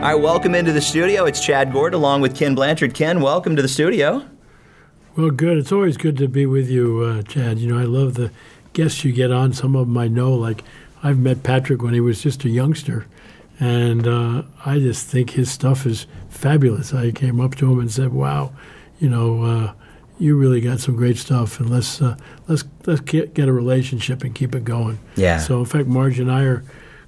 All right, welcome into the studio. It's Chad Gord along with Ken Blanchard. Ken, welcome to the studio. Well, good. It's always good to be with you, uh, Chad. You know, I love the guests you get on. Some of them I know. Like, I've met Patrick when he was just a youngster, and uh, I just think his stuff is fabulous. I came up to him and said, "Wow, you know, uh, you really got some great stuff, and let's uh, let's let's get, get a relationship and keep it going." Yeah. So, in fact, Marge and I are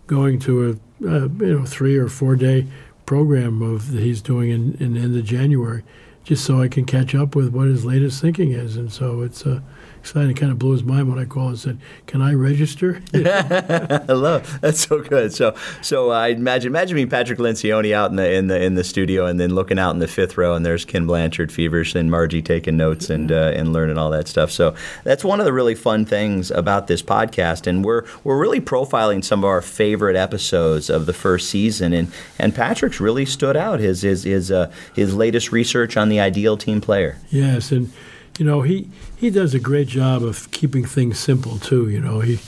going to a uh, you know three or four day program of that he's doing in in the end of January, just so I can catch up with what his latest thinking is, and so it's uh, exciting. It kind of blew his mind when I called and said, "Can I register?" Hello, that's so good. So, so I imagine imagine being Patrick Lencioni out in the in the in the studio, and then looking out in the fifth row, and there's Ken Blanchard, feverish, and Margie taking notes and uh, and learning all that stuff. So that's one of the really fun things about this podcast, and we're we're really profiling some of our favorite episodes of the first season, and and Patrick's really stood out. His his his uh, his latest research on the ideal team player. Yes, and you know he he does a great job of keeping things simple too. You know he.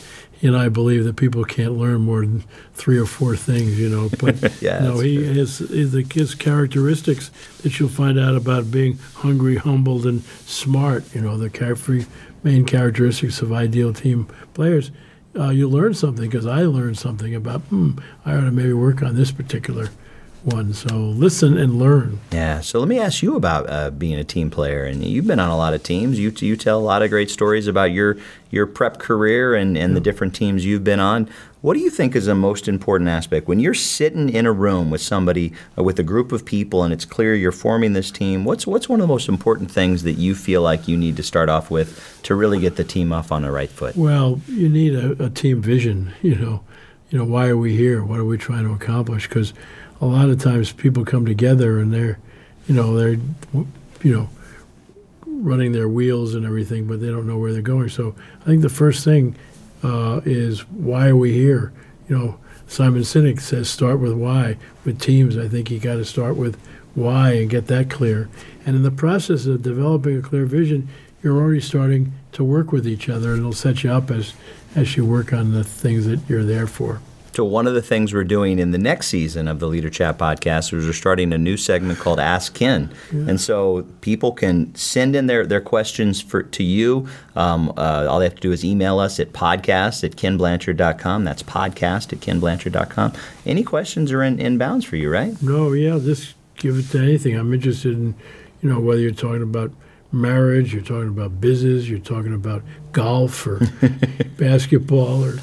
He and I believe that people can't learn more than three or four things, you know. But Yeah, you know, he true. has his, his characteristics that you'll find out about being hungry, humbled, and smart. You know, the three main characteristics of ideal team players. Uh, you learn something because I learned something about. Hmm, I ought to maybe work on this particular one. So listen and learn. Yeah. So let me ask you about uh, being a team player, and you've been on a lot of teams. You you tell a lot of great stories about your your prep career and, and the different teams you've been on. What do you think is the most important aspect when you're sitting in a room with somebody uh, with a group of people, and it's clear you're forming this team? What's what's one of the most important things that you feel like you need to start off with to really get the team off on the right foot? Well, you need a, a team vision. You know, you know why are we here? What are we trying to accomplish? Because a lot of times people come together and they're, you know, they're, you know, running their wheels and everything, but they don't know where they're going. So I think the first thing uh, is why are we here? You know, Simon Sinek says start with why. With teams, I think you got to start with why and get that clear. And in the process of developing a clear vision, you're already starting to work with each other, and it'll set you up as as you work on the things that you're there for. So one of the things we're doing in the next season of the Leader Chat podcast is we're starting a new segment called Ask Ken, and so people can send in their, their questions for to you. Um, uh, all they have to do is email us at podcast at kenblanchard.com. That's podcast at kenblanchard.com. Any questions are in, in bounds for you, right? No, yeah, just give it to anything. I'm interested in, you know, whether you're talking about marriage, you're talking about business, you're talking about golf or basketball or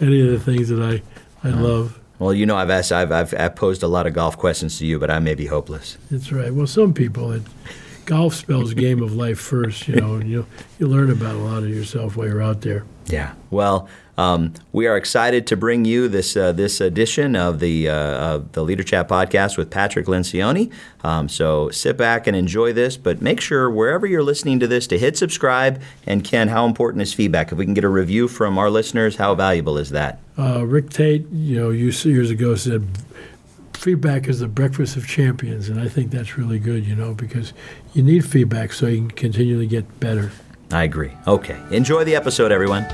any of the things that I, I love. Well, you know, I've asked, I've, I've, I've posed a lot of golf questions to you, but I may be hopeless. That's right. Well, some people, it, golf spells game of life first, you know, and you you learn about a lot of yourself while you're out there. Yeah. Well, um, we are excited to bring you this uh, this edition of the uh, of the Leader Chat podcast with Patrick Lencioni. Um, so sit back and enjoy this, but make sure wherever you're listening to this to hit subscribe. And Ken, how important is feedback? If we can get a review from our listeners, how valuable is that? Uh, Rick Tate, you know, you years ago said feedback is the breakfast of champions, and I think that's really good, you know, because you need feedback so you can continually get better. I agree. Okay. Enjoy the episode, everyone.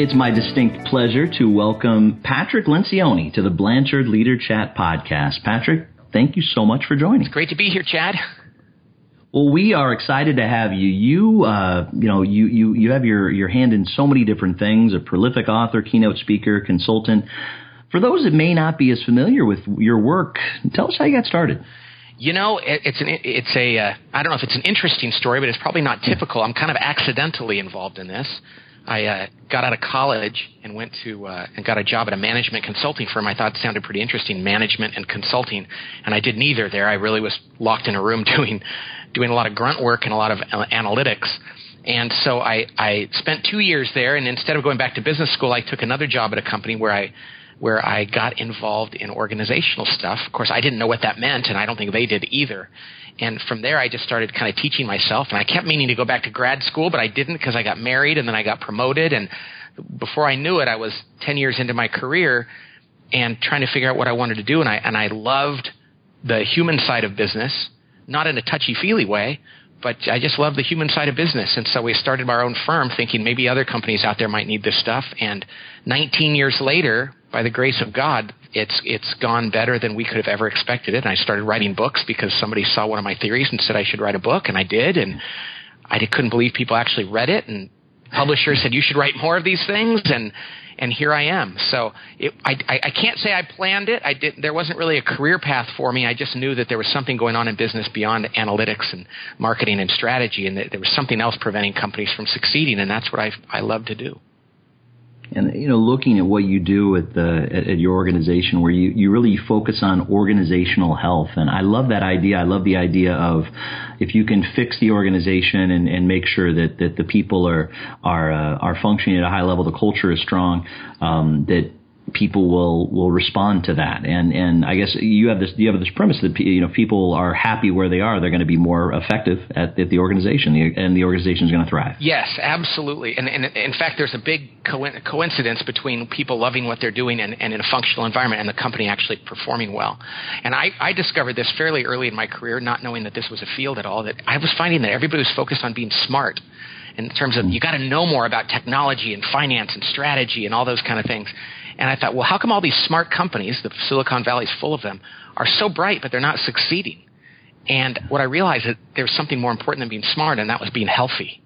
It's my distinct pleasure to welcome Patrick Lencioni to the Blanchard Leader Chat podcast. Patrick, thank you so much for joining. It's great to be here, Chad. Well, we are excited to have you. You, uh, you know, you, you, you have your, your hand in so many different things, a prolific author, keynote speaker, consultant. For those that may not be as familiar with your work, tell us how you got started. You know, it, it's an it's a uh, I don't know if it's an interesting story, but it's probably not typical. I'm kind of accidentally involved in this. I uh, got out of college and went to uh, and got a job at a management consulting firm. I thought it sounded pretty interesting, management and consulting, and I did neither there. I really was locked in a room doing doing a lot of grunt work and a lot of uh, analytics. And so I, I spent two years there, and instead of going back to business school, I took another job at a company where I where I got involved in organizational stuff. Of course, I didn't know what that meant, and I don't think they did either. And from there, I just started kind of teaching myself. And I kept meaning to go back to grad school, but I didn't because I got married and then I got promoted. And before I knew it, I was 10 years into my career and trying to figure out what I wanted to do. And I, and I loved the human side of business, not in a touchy feely way, but I just love the human side of business. And so we started our own firm thinking maybe other companies out there might need this stuff. And 19 years later, by the grace of God, it's it's gone better than we could have ever expected it. And I started writing books because somebody saw one of my theories and said I should write a book, and I did. And I couldn't believe people actually read it. And publishers said you should write more of these things. And and here I am. So it, I, I, I can't say I planned it. I did. There wasn't really a career path for me. I just knew that there was something going on in business beyond analytics and marketing and strategy, and that there was something else preventing companies from succeeding. And that's what I I love to do and you know looking at what you do at the at, at, your organization where you, you really focus on organizational health. And I love that idea. I love the idea of if you can fix the organization and, and make sure that, that the people are are uh, are functioning at a high level the culture is strong um, that people will will respond to that. And and I guess you have this you have this premise that you know people are happy where they are. They're going to be more effective at, at the organization, and the organization is going to thrive. Yes, absolutely. And, and in fact, there's a big co- coincidence between people loving what they're doing and, and in a functional environment, and the company actually performing well. And I, I discovered this fairly early in my career, not knowing that this was a field at all. That I was finding that everybody was focused on being smart in terms of hmm. you got to know more about technology and finance and strategy and all those kind of things. And I thought, well, how come all these smart companies, the Silicon Valley is full of them, are so bright but they're not succeeding? And what I realized is that there's something more important than being smart, and that was being healthy.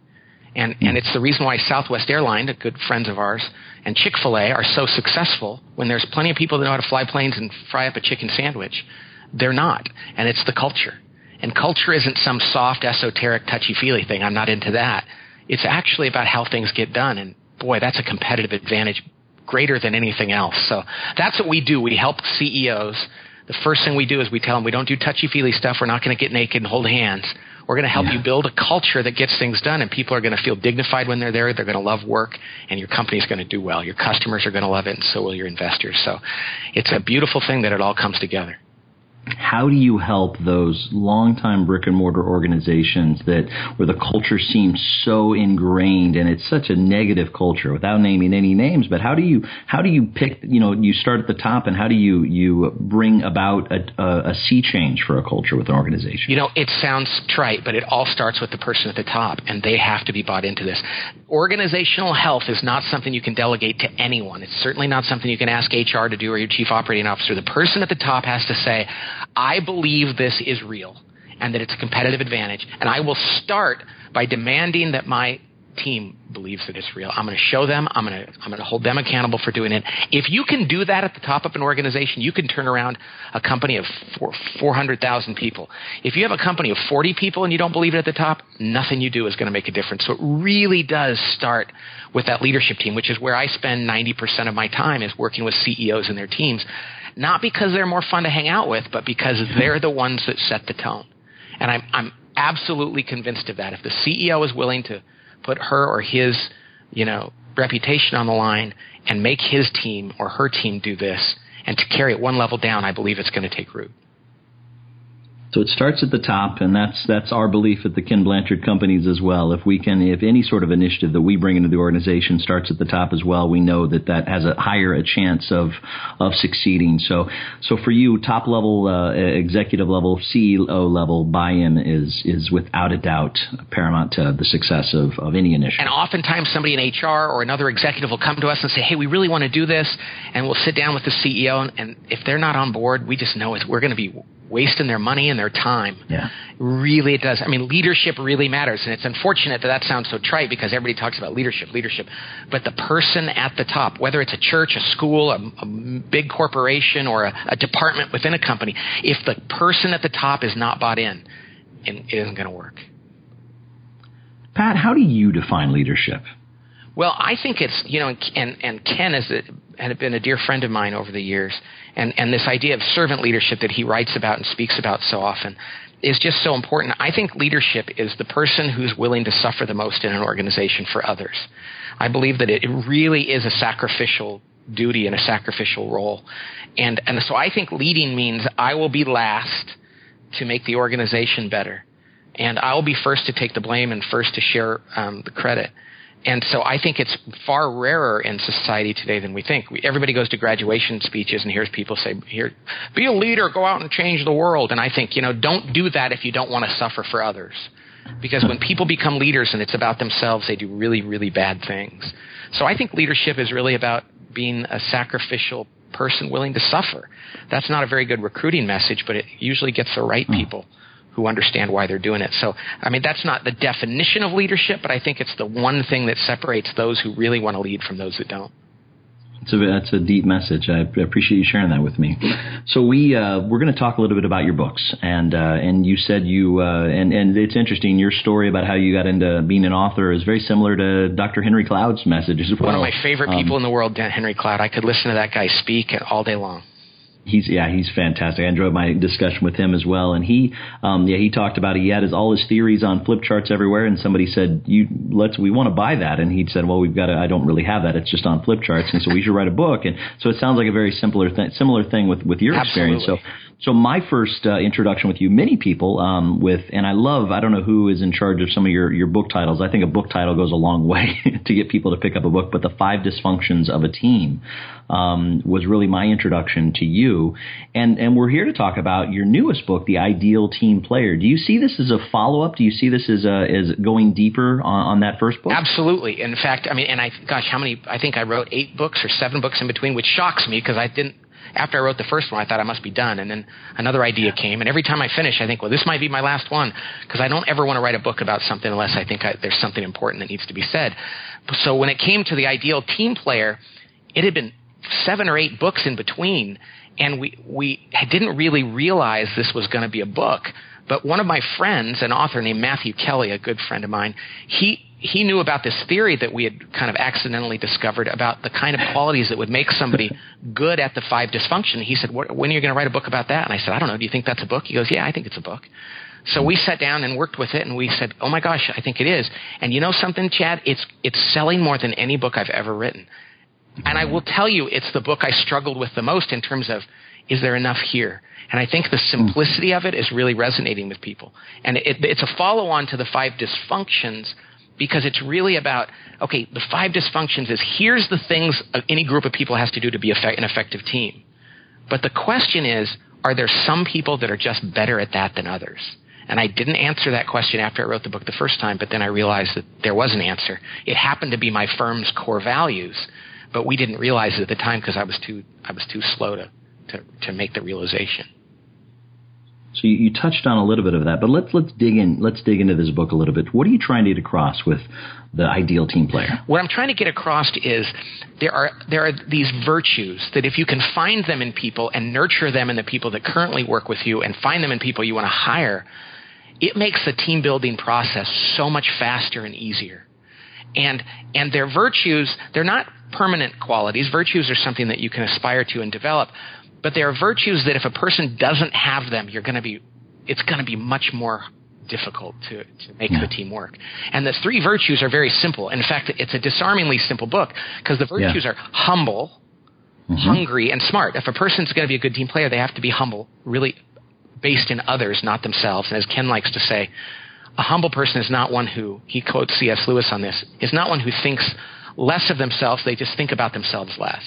And, hmm. and it's the reason why Southwest Airlines, good friends of ours, and Chick fil A are so successful when there's plenty of people that know how to fly planes and fry up a chicken sandwich. They're not. And it's the culture. And culture isn't some soft, esoteric, touchy feely thing. I'm not into that. It's actually about how things get done. And boy, that's a competitive advantage greater than anything else. So that's what we do. We help CEOs. The first thing we do is we tell them we don't do touchy feely stuff. We're not going to get naked and hold hands. We're going to help yeah. you build a culture that gets things done, and people are going to feel dignified when they're there. They're going to love work, and your company's going to do well. Your customers are going to love it, and so will your investors. So it's a beautiful thing that it all comes together how do you help those longtime brick and mortar organizations that where the culture seems so ingrained and it's such a negative culture without naming any names but how do you how do you pick you know you start at the top and how do you you bring about a, a, a sea change for a culture with an organization? You know it sounds trite but it all starts with the person at the top and they have to be bought into this. Organizational health is not something you can delegate to anyone. It's certainly not something you can ask HR to do or your chief operating officer. The person at the top has to say I believe this is real and that it's a competitive advantage. And I will start by demanding that my team believes that it's real. I'm going to show them. I'm going to I'm going to hold them accountable for doing it. If you can do that at the top of an organization, you can turn around a company of four, 400,000 people. If you have a company of 40 people and you don't believe it at the top, nothing you do is going to make a difference. So it really does start with that leadership team, which is where I spend 90% of my time is working with CEOs and their teams not because they're more fun to hang out with, but because they're the ones that set the tone. And I'm, I'm absolutely convinced of that. If the CEO is willing to put her or his, you know, reputation on the line and make his team or her team do this and to carry it one level down, I believe it's going to take root. So it starts at the top, and that's that's our belief at the Ken Blanchard companies as well. If we can, if any sort of initiative that we bring into the organization starts at the top as well, we know that that has a higher a chance of of succeeding. So so for you, top level, uh, executive level, CEO level buy-in is is without a doubt paramount to the success of of any initiative. And oftentimes, somebody in HR or another executive will come to us and say, "Hey, we really want to do this," and we'll sit down with the CEO, and, and if they're not on board, we just know it's we're going to be wasting their money and their time. Yeah. Really, it does. I mean, leadership really matters. And it's unfortunate that that sounds so trite because everybody talks about leadership, leadership. But the person at the top, whether it's a church, a school, a, a big corporation, or a, a department within a company, if the person at the top is not bought in, it isn't going to work. Pat, how do you define leadership? Well, I think it's you know, and and Ken has had been a dear friend of mine over the years, and, and this idea of servant leadership that he writes about and speaks about so often is just so important. I think leadership is the person who's willing to suffer the most in an organization for others. I believe that it, really is a sacrificial duty and a sacrificial role. And, and so I think leading means I will be last to make the organization better. And I'll be first to take the blame and first to share um, the credit and so I think it's far rarer in society today than we think. We, everybody goes to graduation speeches and hears people say, "Here, be a leader, go out and change the world." And I think, you know, don't do that if you don't want to suffer for others. Because when people become leaders and it's about themselves, they do really, really bad things. So I think leadership is really about being a sacrificial person willing to suffer. That's not a very good recruiting message, but it usually gets the right hmm. people who understand why they're doing it. So, I mean, that's not the definition of leadership, but I think it's the one thing that separates those who really want to lead from those that don't. That's a, that's a deep message. I appreciate you sharing that with me. So we uh, we're going to talk a little bit about your books, and uh, and you said you uh, and and it's interesting. Your story about how you got into being an author is very similar to Dr. Henry Cloud's message as well. One of my favorite people um, in the world, Henry Cloud. I could listen to that guy speak all day long he's yeah he's fantastic. I enjoyed my discussion with him as well, and he um, yeah he talked about he had his all his theories on flip charts everywhere, and somebody said you let's we want to buy that, and he said well we've got to, I don't really have that it's just on flip charts, and so we should write a book, and so it sounds like a very similar thing similar thing with with your Absolutely. experience. So so my first uh, introduction with you, many people um, with, and I love, I don't know who is in charge of some of your, your book titles. I think a book title goes a long way to get people to pick up a book, but the five dysfunctions of a team um, was really my introduction to you. And, and we're here to talk about your newest book, The Ideal Team Player. Do you see this as a follow up? Do you see this as, a, as going deeper on, on that first book? Absolutely. In fact, I mean, and I, gosh, how many, I think I wrote eight books or seven books in between, which shocks me because I didn't, after I wrote the first one, I thought I must be done. And then another idea came. And every time I finish, I think, well, this might be my last one because I don't ever want to write a book about something unless I think I, there's something important that needs to be said. So when it came to the ideal team player, it had been seven or eight books in between. And we, we didn't really realize this was going to be a book. But one of my friends, an author named Matthew Kelly, a good friend of mine, he he knew about this theory that we had kind of accidentally discovered about the kind of qualities that would make somebody good at the five dysfunction. He said, "When are you going to write a book about that?" And I said, "I don't know. Do you think that's a book?" He goes, "Yeah, I think it's a book." So we sat down and worked with it, and we said, "Oh my gosh, I think it is." And you know something, Chad? It's it's selling more than any book I've ever written. And I will tell you, it's the book I struggled with the most in terms of is there enough here? And I think the hmm. simplicity of it is really resonating with people. And it, it's a follow on to the five dysfunctions because it's really about okay the five dysfunctions is here's the things any group of people has to do to be an effective team but the question is are there some people that are just better at that than others and I didn't answer that question after I wrote the book the first time, but then I realized that there was an answer. It happened to be my firm's core values, but we didn't realize it at the time because I was too I was too slow to, to, to make the realization. So you, you, touched on a little bit of that, but let's let's dig in. Let's dig into this book a little bit. What are you trying to get across with the ideal team player? What I'm trying to get across is there are there are these virtues that if you can find them in people and nurture them in the people that currently work with you, and find them in people you want to hire, it makes the team building process so much faster and easier. And and their virtues, they're not permanent qualities. Virtues are something that you can aspire to and develop but there are virtues that if a person doesn't have them, you're going to be, it's going to be much more difficult to, to make yeah. the team work. And the three virtues are very simple. In fact, it's a disarmingly simple book because the virtues yeah. are humble, mm-hmm. hungry, and smart. If a person's going to be a good team player, they have to be humble, really based in others, not themselves. And as Ken likes to say, a humble person is not one who, he quotes C.S. Lewis on this, is not one who thinks less of themselves, they just think about themselves less.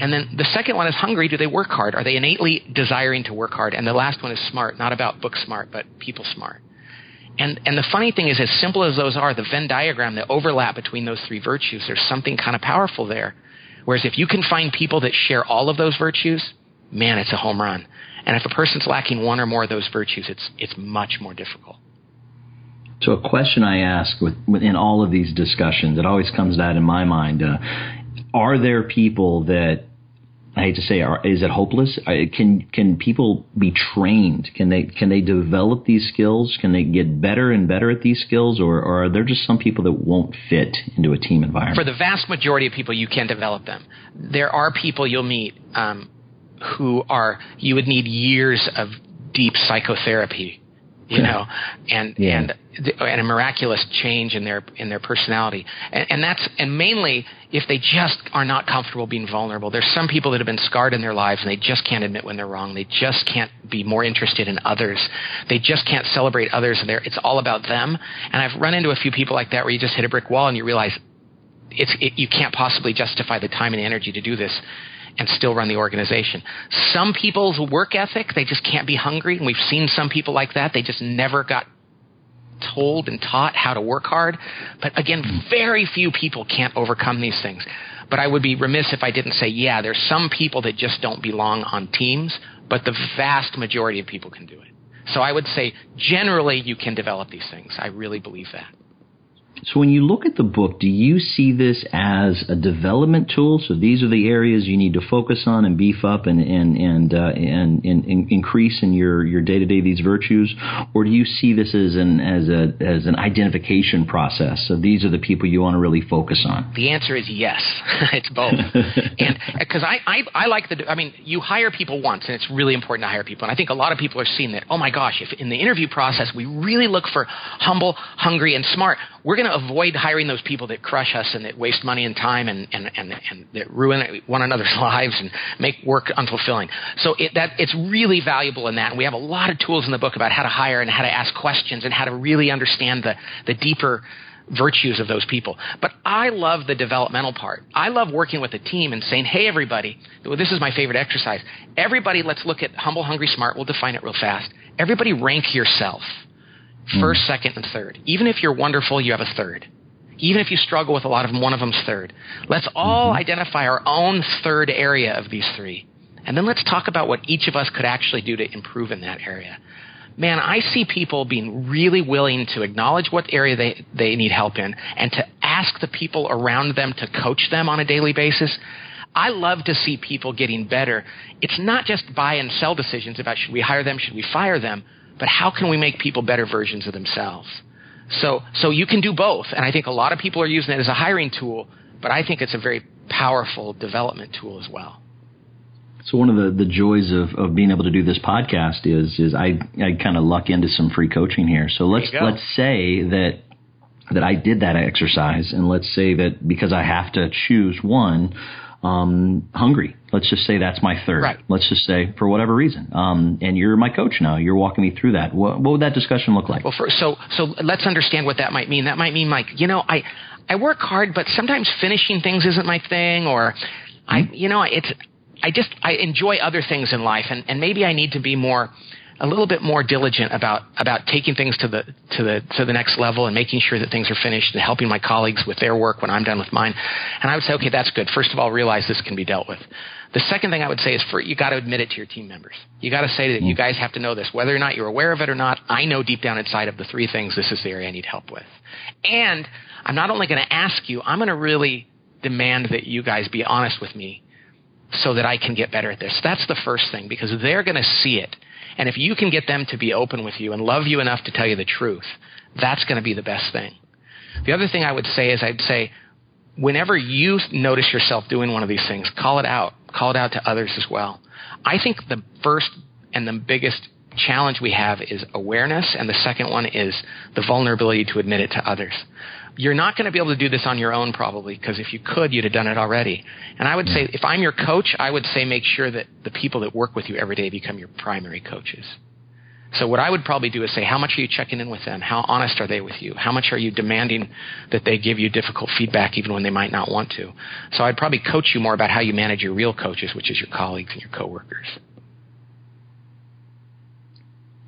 And then the second one is hungry. Do they work hard? Are they innately desiring to work hard? And the last one is smart, not about book smart, but people smart. And, and the funny thing is, as simple as those are, the Venn diagram, the overlap between those three virtues, there's something kind of powerful there. Whereas if you can find people that share all of those virtues, man, it's a home run. And if a person's lacking one or more of those virtues, it's, it's much more difficult. So a question I ask with, in all of these discussions, it always comes out in my mind: uh, Are there people that I hate to say, are, is it hopeless? Can can people be trained? Can they can they develop these skills? Can they get better and better at these skills, or, or are there just some people that won't fit into a team environment? For the vast majority of people, you can develop them. There are people you'll meet um, who are you would need years of deep psychotherapy you know, and yeah. and and a miraculous change in their in their personality, and, and that's and mainly if they just are not comfortable being vulnerable. There's some people that have been scarred in their lives and they just can't admit when they're wrong. They just can't be more interested in others. They just can't celebrate others. And it's all about them. And I've run into a few people like that where you just hit a brick wall and you realize it's it, you can't possibly justify the time and energy to do this and still run the organization. Some people's work ethic, they just can't be hungry. And we've seen some people like that. They just never got told and taught how to work hard. But again, very few people can't overcome these things. But I would be remiss if I didn't say, yeah, there's some people that just don't belong on teams, but the vast majority of people can do it. So I would say generally you can develop these things. I really believe that. So when you look at the book, do you see this as a development tool? So these are the areas you need to focus on and beef up and and and uh, and, and, and, increase in your your day to day these virtues, or do you see this as an as a as an identification process? So these are the people you want to really focus on. The answer is yes. it's both, and because I, I I like the I mean you hire people once, and it's really important to hire people, and I think a lot of people are seeing that. Oh my gosh, if in the interview process we really look for humble, hungry, and smart, we're going to avoid hiring those people that crush us and that waste money and time and, and, and, and that ruin one another's lives and make work unfulfilling. So it, that, it's really valuable in that. And we have a lot of tools in the book about how to hire and how to ask questions and how to really understand the, the deeper virtues of those people. But I love the developmental part. I love working with a team and saying, hey, everybody, this is my favorite exercise. Everybody, let's look at humble, hungry, smart. We'll define it real fast. Everybody rank yourself. Hmm. First, mm. second, and third. Even if you're wonderful, you have a third. Even if you struggle with a lot of them, one of them's third. Let's all mm-hmm. identify our own third area of these three. And then let's talk about what each of us could actually do to improve in that area. Man, I see people being really willing to acknowledge what area they, they need help in and to ask the people around them to coach them on a daily basis. I love to see people getting better. It's not just buy and sell decisions about should we hire them, should we fire them, but how can we make people better versions of themselves? So, so you can do both. And I think a lot of people are using it as a hiring tool, but I think it's a very powerful development tool as well. So one of the, the joys of, of being able to do this podcast is is I, I kind of luck into some free coaching here. So let's let's say that that I did that exercise and let's say that because I have to choose one, um, hungry. Let's just say that's my third. Right. Let's just say for whatever reason. Um, and you're my coach now. You're walking me through that. What, what would that discussion look like? Well, for, so so let's understand what that might mean. That might mean like you know I I work hard, but sometimes finishing things isn't my thing, or I mm-hmm. you know it's I just I enjoy other things in life, and and maybe I need to be more a little bit more diligent about about taking things to the to the to the next level and making sure that things are finished and helping my colleagues with their work when I'm done with mine. And I would say, okay, that's good. First of all, realize this can be dealt with. The second thing I would say is for you got to admit it to your team members. You got to say that you mm. guys have to know this, whether or not you're aware of it or not. I know deep down inside of the three things this is the area I need help with, and I'm not only going to ask you, I'm going to really demand that you guys be honest with me so that I can get better at this. That's the first thing because they're going to see it. And if you can get them to be open with you and love you enough to tell you the truth, that's going to be the best thing. The other thing I would say is I'd say, whenever you notice yourself doing one of these things, call it out. Call it out to others as well. I think the first and the biggest challenge we have is awareness, and the second one is the vulnerability to admit it to others you're not going to be able to do this on your own probably because if you could you'd have done it already. And i would say if i'm your coach i would say make sure that the people that work with you every day become your primary coaches. So what i would probably do is say how much are you checking in with them? How honest are they with you? How much are you demanding that they give you difficult feedback even when they might not want to? So i'd probably coach you more about how you manage your real coaches which is your colleagues and your coworkers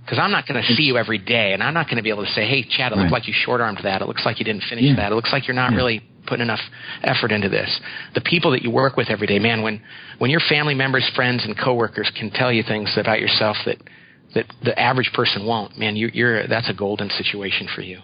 because I'm not going to see you every day, and I'm not going to be able to say, "Hey, Chad, it right. looks like you short armed that. It looks like you didn't finish yeah. that. It looks like you're not yeah. really putting enough effort into this." The people that you work with every day, man, when when your family members, friends, and coworkers can tell you things about yourself that that the average person won't, man, you, you're that's a golden situation for you.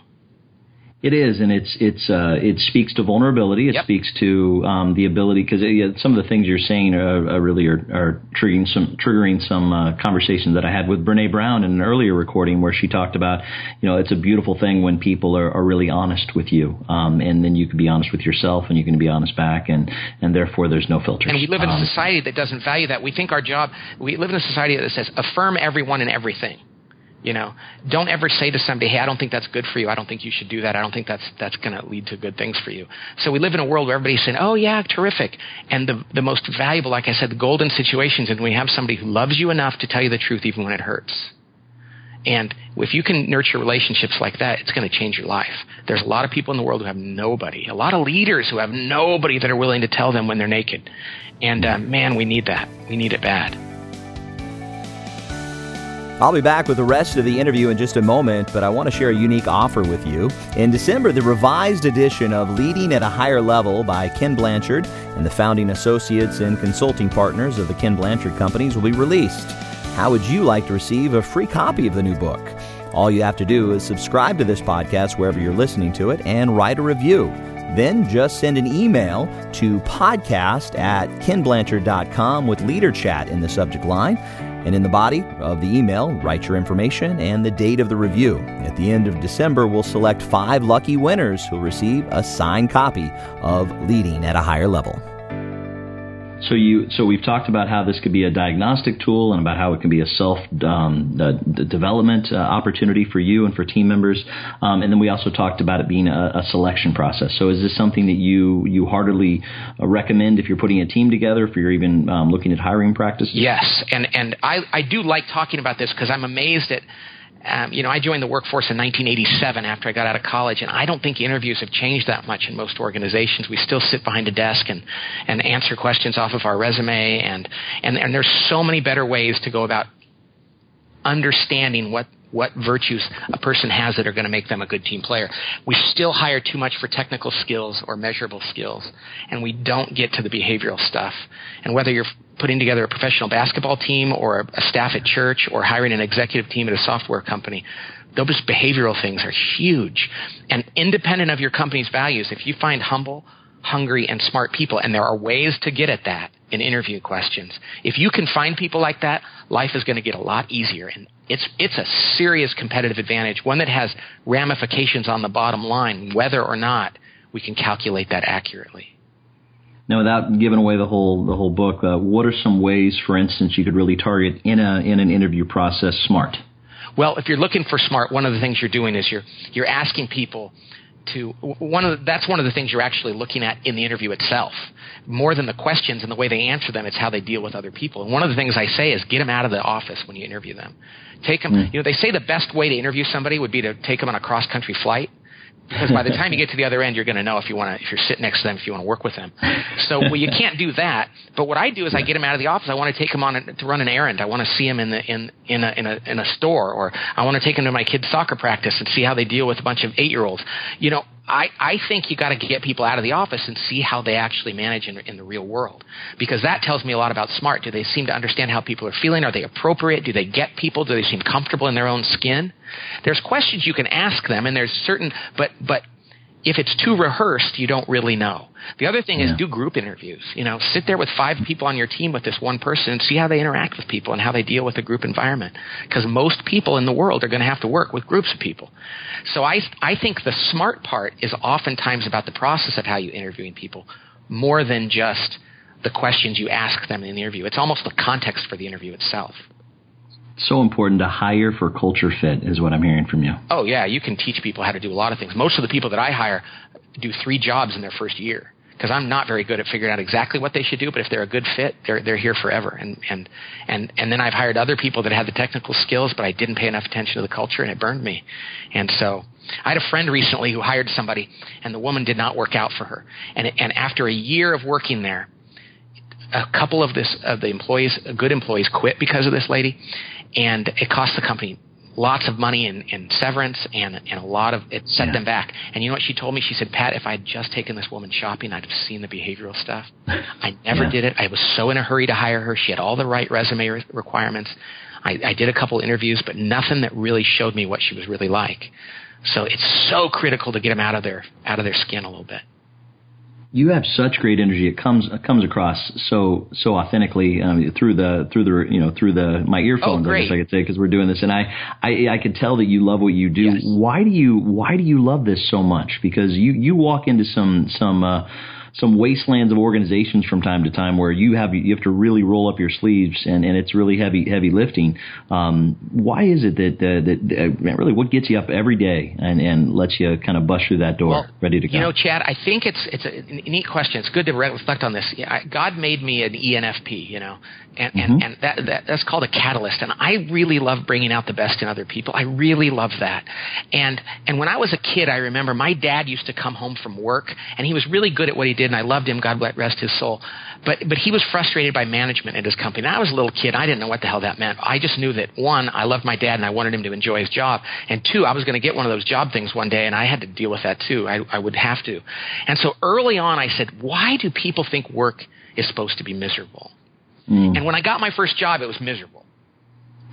It is, and it's it's uh, it speaks to vulnerability. It yep. speaks to um, the ability because uh, some of the things you're saying are, are really are, are, triggering some triggering some uh, conversations that I had with Brene Brown in an earlier recording where she talked about you know it's a beautiful thing when people are, are really honest with you, um, and then you can be honest with yourself and you can be honest back, and and therefore there's no filters. And we live in um, a society that doesn't value that. We think our job. We live in a society that says affirm everyone and everything. You know, don't ever say to somebody, "Hey, I don't think that's good for you. I don't think you should do that. I don't think that's that's going to lead to good things for you." So we live in a world where everybody's saying, "Oh yeah, terrific." And the the most valuable, like I said, the golden situations and we have somebody who loves you enough to tell you the truth even when it hurts. And if you can nurture relationships like that, it's going to change your life. There's a lot of people in the world who have nobody, a lot of leaders who have nobody that are willing to tell them when they're naked. And uh, man, we need that. We need it bad. I'll be back with the rest of the interview in just a moment, but I want to share a unique offer with you. In December, the revised edition of Leading at a Higher Level by Ken Blanchard and the founding associates and consulting partners of the Ken Blanchard Companies will be released. How would you like to receive a free copy of the new book? All you have to do is subscribe to this podcast wherever you're listening to it and write a review. Then just send an email to podcast at kenblanchard.com with Leader Chat in the subject line. And in the body of the email, write your information and the date of the review. At the end of December, we'll select five lucky winners who'll receive a signed copy of Leading at a Higher Level. So you, so we've talked about how this could be a diagnostic tool and about how it can be a self um, development uh, opportunity for you and for team members, um, and then we also talked about it being a, a, selection process. So is this something that you you heartily uh, recommend if you're putting a team together, if you're even um, looking at hiring practices? Yes, and and I I do like talking about this because I'm amazed at um, you know, I joined the workforce in 1987 after I got out of college, and I don't think interviews have changed that much in most organizations. We still sit behind a desk and, and answer questions off of our resume, and, and, and there's so many better ways to go about understanding what what virtues a person has that are going to make them a good team player. We still hire too much for technical skills or measurable skills, and we don't get to the behavioral stuff. And whether you're putting together a professional basketball team or a staff at church or hiring an executive team at a software company, those behavioral things are huge. And independent of your company's values, if you find humble, hungry, and smart people, and there are ways to get at that in interview questions, if you can find people like that, life is going to get a lot easier. And it's it's a serious competitive advantage, one that has ramifications on the bottom line, whether or not we can calculate that accurately. Now, without giving away the whole the whole book, uh, what are some ways, for instance, you could really target in a in an interview process smart? Well, if you're looking for smart, one of the things you're doing is you're you're asking people to one of the, that's one of the things you're actually looking at in the interview itself more than the questions and the way they answer them it's how they deal with other people and one of the things i say is get them out of the office when you interview them take them mm. you know they say the best way to interview somebody would be to take them on a cross country flight because by the time you get to the other end, you're going to know if you want to, if you're sitting next to them, if you want to work with them. So well, you can't do that. But what I do is I get them out of the office. I want to take them on a, to run an errand. I want to see them in the in in a, in a in a store, or I want to take them to my kids' soccer practice and see how they deal with a bunch of eight year olds. You know, I, I think you got to get people out of the office and see how they actually manage in, in the real world because that tells me a lot about smart. Do they seem to understand how people are feeling? Are they appropriate? Do they get people? Do they seem comfortable in their own skin? There's questions you can ask them, and there's certain, but but if it's too rehearsed, you don't really know. The other thing yeah. is do group interviews. You know, sit there with five people on your team with this one person and see how they interact with people and how they deal with a group environment. Because most people in the world are going to have to work with groups of people. So I, I think the smart part is oftentimes about the process of how you interviewing people more than just the questions you ask them in the interview. It's almost the context for the interview itself so important to hire for culture fit is what I'm hearing from you. Oh yeah, you can teach people how to do a lot of things. Most of the people that I hire do three jobs in their first year because I'm not very good at figuring out exactly what they should do. But if they're a good fit, they're they're here forever. And and and and then I've hired other people that had the technical skills, but I didn't pay enough attention to the culture, and it burned me. And so I had a friend recently who hired somebody, and the woman did not work out for her. And and after a year of working there, a couple of this of the employees, good employees, quit because of this lady, and it cost the company lots of money in, in severance and and a lot of it set yeah. them back. And you know what she told me? She said, Pat, if I had just taken this woman shopping, I'd have seen the behavioral stuff. I never yeah. did it. I was so in a hurry to hire her. She had all the right resume re- requirements. I, I did a couple interviews, but nothing that really showed me what she was really like. So it's so critical to get them out of their out of their skin a little bit you have such great energy. It comes it comes across so so authentically um, through the through the you know through the my earphones. Oh, I guess I could say because we're doing this, and I, I I could tell that you love what you do. Yes. Why do you Why do you love this so much? Because you you walk into some some. Uh, some wastelands of organizations from time to time where you have you have to really roll up your sleeves and, and it's really heavy heavy lifting. Um, why is it that that uh, really what gets you up every day and, and lets you kind of bust through that door well, ready to go? You know, Chad, I think it's it's a neat question. It's good to reflect on this. God made me an ENFP, you know, and mm-hmm. and, and that, that that's called a catalyst. And I really love bringing out the best in other people. I really love that. And and when I was a kid, I remember my dad used to come home from work, and he was really good at what he did did, and I loved him. God rest his soul. But but he was frustrated by management at his company. And I was a little kid. I didn't know what the hell that meant. I just knew that one, I loved my dad, and I wanted him to enjoy his job. And two, I was going to get one of those job things one day, and I had to deal with that too. I, I would have to. And so early on, I said, why do people think work is supposed to be miserable? Mm. And when I got my first job, it was miserable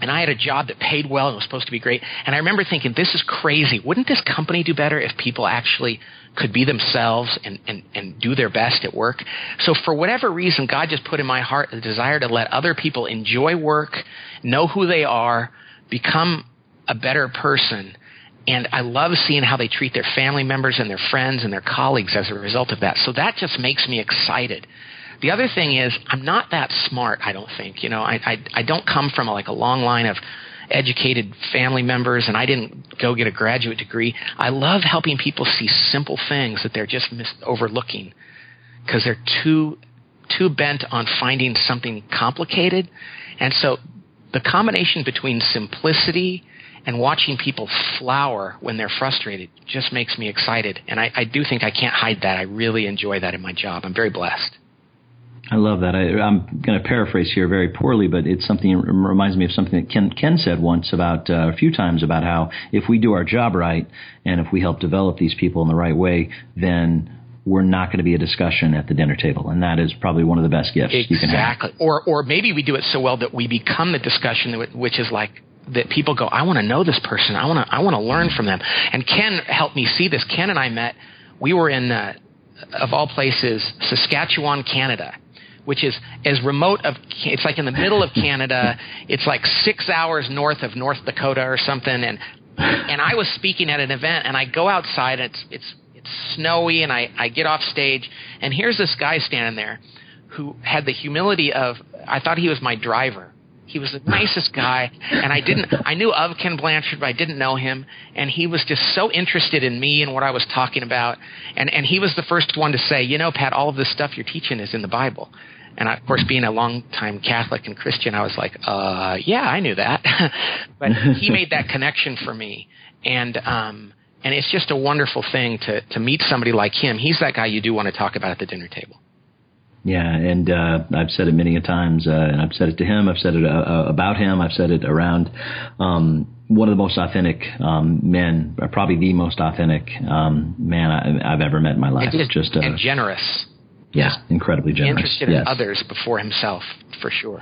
and I had a job that paid well and was supposed to be great. And I remember thinking, this is crazy. Wouldn't this company do better if people actually could be themselves and, and, and do their best at work? So for whatever reason, God just put in my heart the desire to let other people enjoy work, know who they are, become a better person. And I love seeing how they treat their family members and their friends and their colleagues as a result of that. So that just makes me excited the other thing is, I'm not that smart. I don't think. You know, I I, I don't come from a, like a long line of educated family members, and I didn't go get a graduate degree. I love helping people see simple things that they're just mis- overlooking because they're too too bent on finding something complicated, and so the combination between simplicity and watching people flower when they're frustrated just makes me excited. And I, I do think I can't hide that. I really enjoy that in my job. I'm very blessed. I love that. I, am going to paraphrase here very poorly, but it's something. It reminds me of something that Ken Ken said once about uh, a few times about how if we do our job right and if we help develop these people in the right way, then we're not going to be a discussion at the dinner table, and that is probably one of the best gifts exactly. you can have. Exactly. Or or maybe we do it so well that we become the discussion, which is like that people go, I want to know this person. I want to I want to learn from them. And Ken helped me see this. Ken and I met. We were in. Uh, of all places, Saskatchewan, Canada which is as remote of it's like in the middle of Canada. It's like six hours north of North Dakota or something. And and I was speaking at an event, and I go outside. And it's it's it's snowy, and I I get off stage, and here's this guy standing there, who had the humility of I thought he was my driver. He was the nicest guy, and I didn't. I knew of Ken Blanchard, but I didn't know him. And he was just so interested in me and what I was talking about. And and he was the first one to say, you know, Pat, all of this stuff you're teaching is in the Bible. And I, of course, being a long-time Catholic and Christian, I was like, uh, yeah, I knew that. but he made that connection for me, and um, and it's just a wonderful thing to to meet somebody like him. He's that guy you do want to talk about at the dinner table. Yeah, and uh, I've said it many a times, uh, and I've said it to him. I've said it uh, uh about him. I've said it around. Um, one of the most authentic um, men, probably the most authentic um, man I, have ever met in my life. And, just uh, and generous. Yeah, incredibly generous. Interested yes. in others before himself, for sure.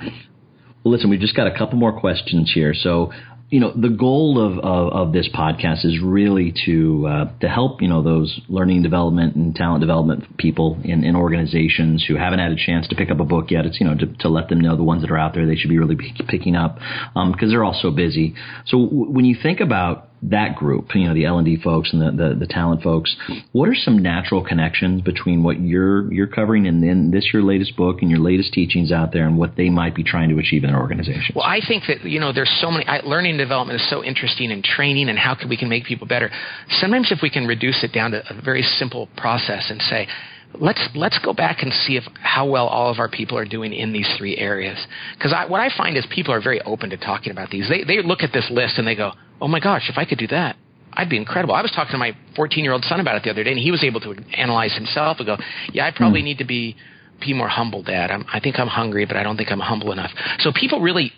Well, listen, we've just got a couple more questions here. So, you know, the goal of, of, of this podcast is really to uh, to help you know those learning development and talent development people in, in organizations who haven't had a chance to pick up a book yet. It's you know to, to let them know the ones that are out there they should be really picking up because um, they're all so busy. So w- when you think about that group, you know, the L and D folks and the, the, the, talent folks, what are some natural connections between what you're you're covering and then this your latest book and your latest teachings out there and what they might be trying to achieve in their organizations? Well, I think that you know there's so many I, learning and development is so interesting in training and how can we can make people better. Sometimes if we can reduce it down to a very simple process and say, let's let's go back and see if how well all of our people are doing in these three areas. Because what I find is people are very open to talking about these. They they look at this list and they go, oh my gosh, if I could do that, I'd be incredible. I was talking to my 14 year old son about it the other day, and he was able to analyze himself and go, yeah, I probably mm. need to be be more humble, Dad. I'm, I think I'm hungry, but I don't think I'm humble enough. So people really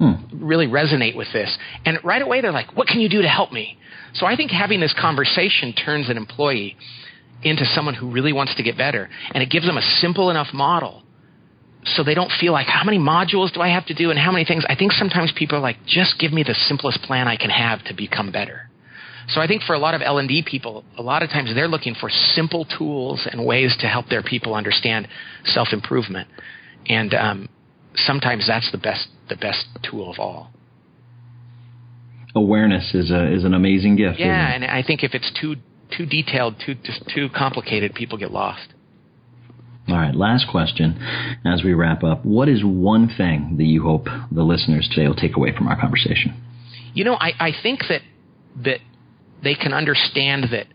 mm. really resonate with this, and right away they're like, what can you do to help me? So I think having this conversation turns an employee into someone who really wants to get better, and it gives them a simple enough model so they don't feel like how many modules do I have to do and how many things. I think sometimes people are like, just give me the simplest plan I can have to become better. So I think for a lot of L and D people, a lot of times they're looking for simple tools and ways to help their people understand self improvement, and um, sometimes that's the best the best tool of all. Awareness is a is an amazing gift. Yeah, and I think if it's too too detailed, too just too complicated, people get lost. All right, last question as we wrap up. What is one thing that you hope the listeners today will take away from our conversation? You know, I, I think that that they can understand that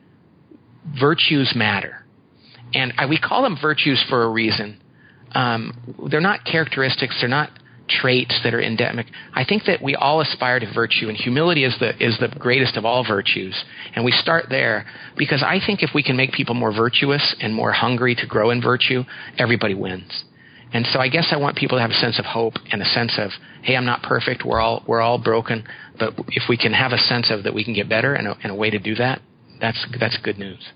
virtues matter. And I, we call them virtues for a reason. Um, they're not characteristics, they're not traits that are endemic. I think that we all aspire to virtue, and humility is the is the greatest of all virtues. And we start there because I think if we can make people more virtuous and more hungry to grow in virtue, everybody wins. And so I guess I want people to have a sense of hope and a sense of, hey, I'm not perfect. We're all we're all broken, but if we can have a sense of that we can get better and a, and a way to do that, that's that's good news.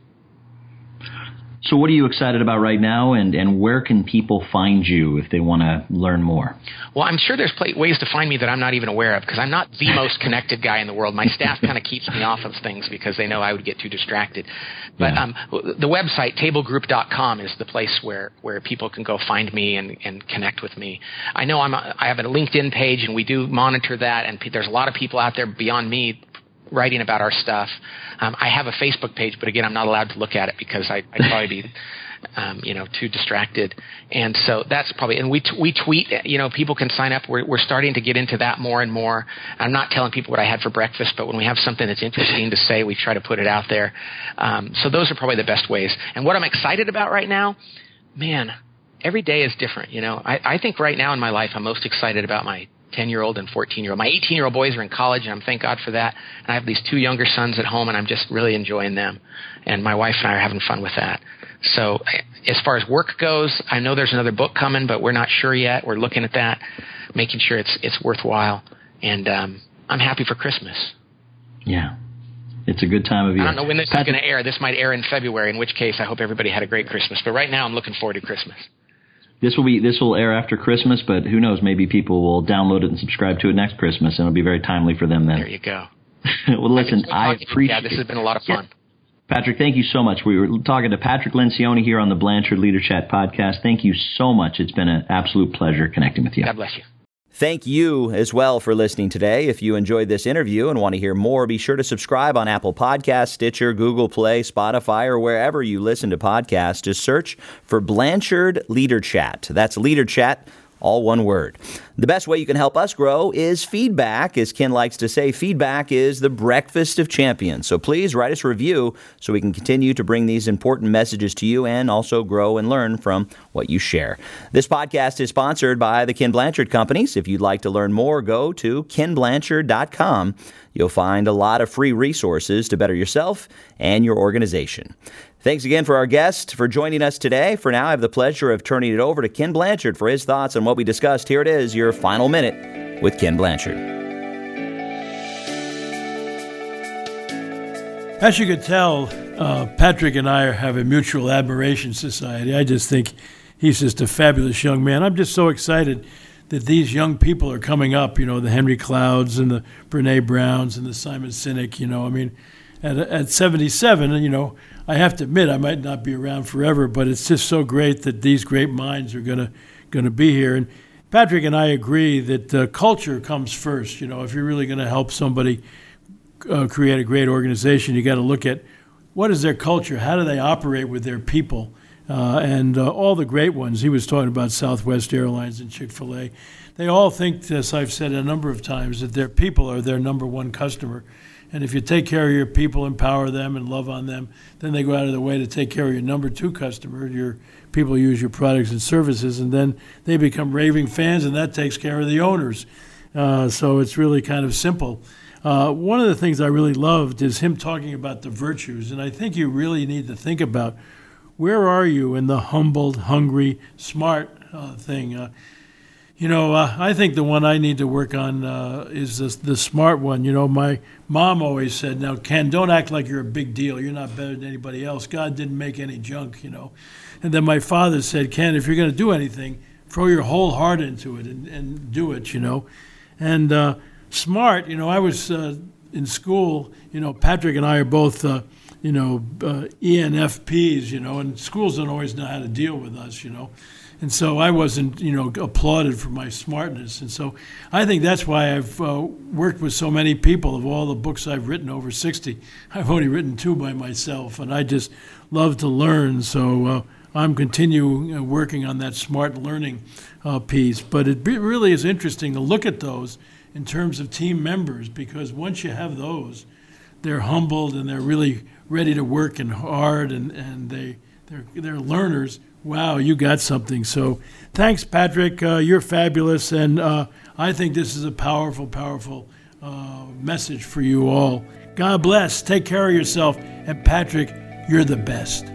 So, what are you excited about right now, and, and where can people find you if they want to learn more? Well, I'm sure there's ways to find me that I'm not even aware of because I'm not the most connected guy in the world. My staff kind of keeps me off of things because they know I would get too distracted. But yeah. um, the website, tablegroup.com, is the place where, where people can go find me and, and connect with me. I know I'm a, I have a LinkedIn page, and we do monitor that, and there's a lot of people out there beyond me writing about our stuff. Um, I have a Facebook page, but again, I'm not allowed to look at it because I, I'd probably be, um, you know, too distracted. And so that's probably. And we t- we tweet. You know, people can sign up. We're we're starting to get into that more and more. I'm not telling people what I had for breakfast, but when we have something that's interesting to say, we try to put it out there. Um, so those are probably the best ways. And what I'm excited about right now, man, every day is different. You know, I, I think right now in my life, I'm most excited about my 10 year old and 14 year old. My 18 year old boys are in college, and I'm thank God for that. And I have these two younger sons at home, and I'm just really enjoying them. And my wife and I are having fun with that. So, as far as work goes, I know there's another book coming, but we're not sure yet. We're looking at that, making sure it's it's worthwhile. And um, I'm happy for Christmas. Yeah. It's a good time of year. I don't know when this Patrick, is going to air. This might air in February, in which case I hope everybody had a great Christmas. But right now, I'm looking forward to Christmas. This will be this will air after Christmas, but who knows? Maybe people will download it and subscribe to it next Christmas, and it'll be very timely for them then. There you go. well, listen, I, appreciate. Yeah, this has been a lot of fun. Patrick, thank you so much. We were talking to Patrick Lencioni here on the Blanchard Leader Chat podcast. Thank you so much. It's been an absolute pleasure connecting with you. God bless you. Thank you as well for listening today. If you enjoyed this interview and want to hear more, be sure to subscribe on Apple Podcasts, Stitcher, Google Play, Spotify, or wherever you listen to podcasts. Just search for Blanchard Leader Chat. That's Leader Chat all one word. The best way you can help us grow is feedback. As Ken likes to say, feedback is the breakfast of champions. So please write us a review so we can continue to bring these important messages to you and also grow and learn from what you share. This podcast is sponsored by the Ken Blanchard Companies. If you'd like to learn more, go to kenblanchard.com. You'll find a lot of free resources to better yourself and your organization. Thanks again for our guest for joining us today. For now, I have the pleasure of turning it over to Ken Blanchard for his thoughts on what we discussed. Here it is, your final minute with Ken Blanchard. As you could tell, uh, Patrick and I have a mutual admiration society. I just think he's just a fabulous young man. I'm just so excited that these young people are coming up. You know, the Henry Clouds and the Brene Browns and the Simon Sinek. You know, I mean, at, at 77, and you know, I have to admit I might not be around forever, but it's just so great that these great minds are going to going to be here. And Patrick and I agree that uh, culture comes first. You know, if you're really going to help somebody uh, create a great organization, you got to look at what is their culture, how do they operate with their people, uh, and uh, all the great ones. He was talking about Southwest Airlines and Chick Fil A. They all think, as I've said a number of times, that their people are their number one customer and if you take care of your people, empower them, and love on them, then they go out of their way to take care of your number two customer. Your people use your products and services, and then they become raving fans, and that takes care of the owners. Uh, so it's really kind of simple. Uh, one of the things I really loved is him talking about the virtues, and I think you really need to think about where are you in the humbled, hungry, smart uh, thing. You know, uh, I think the one I need to work on uh, is the, the smart one. You know, my mom always said, "Now, Ken, don't act like you're a big deal. You're not better than anybody else. God didn't make any junk." You know, and then my father said, "Ken, if you're going to do anything, throw your whole heart into it and, and do it." You know, and uh, smart. You know, I was uh, in school. You know, Patrick and I are both. Uh, you know, uh, ENFPs. You know, and schools don't always know how to deal with us. You know and so I wasn't, you know, applauded for my smartness. And so I think that's why I've uh, worked with so many people. Of all the books I've written, over 60, I've only written two by myself, and I just love to learn. So uh, I'm continuing uh, working on that smart learning uh, piece. But it really is interesting to look at those in terms of team members because once you have those, they're humbled and they're really ready to work and hard, and, and they they're they're learners. Wow, you got something. So thanks, Patrick. Uh, you're fabulous, and uh, I think this is a powerful, powerful uh, message for you all. God bless. Take care of yourself, and Patrick, you're the best.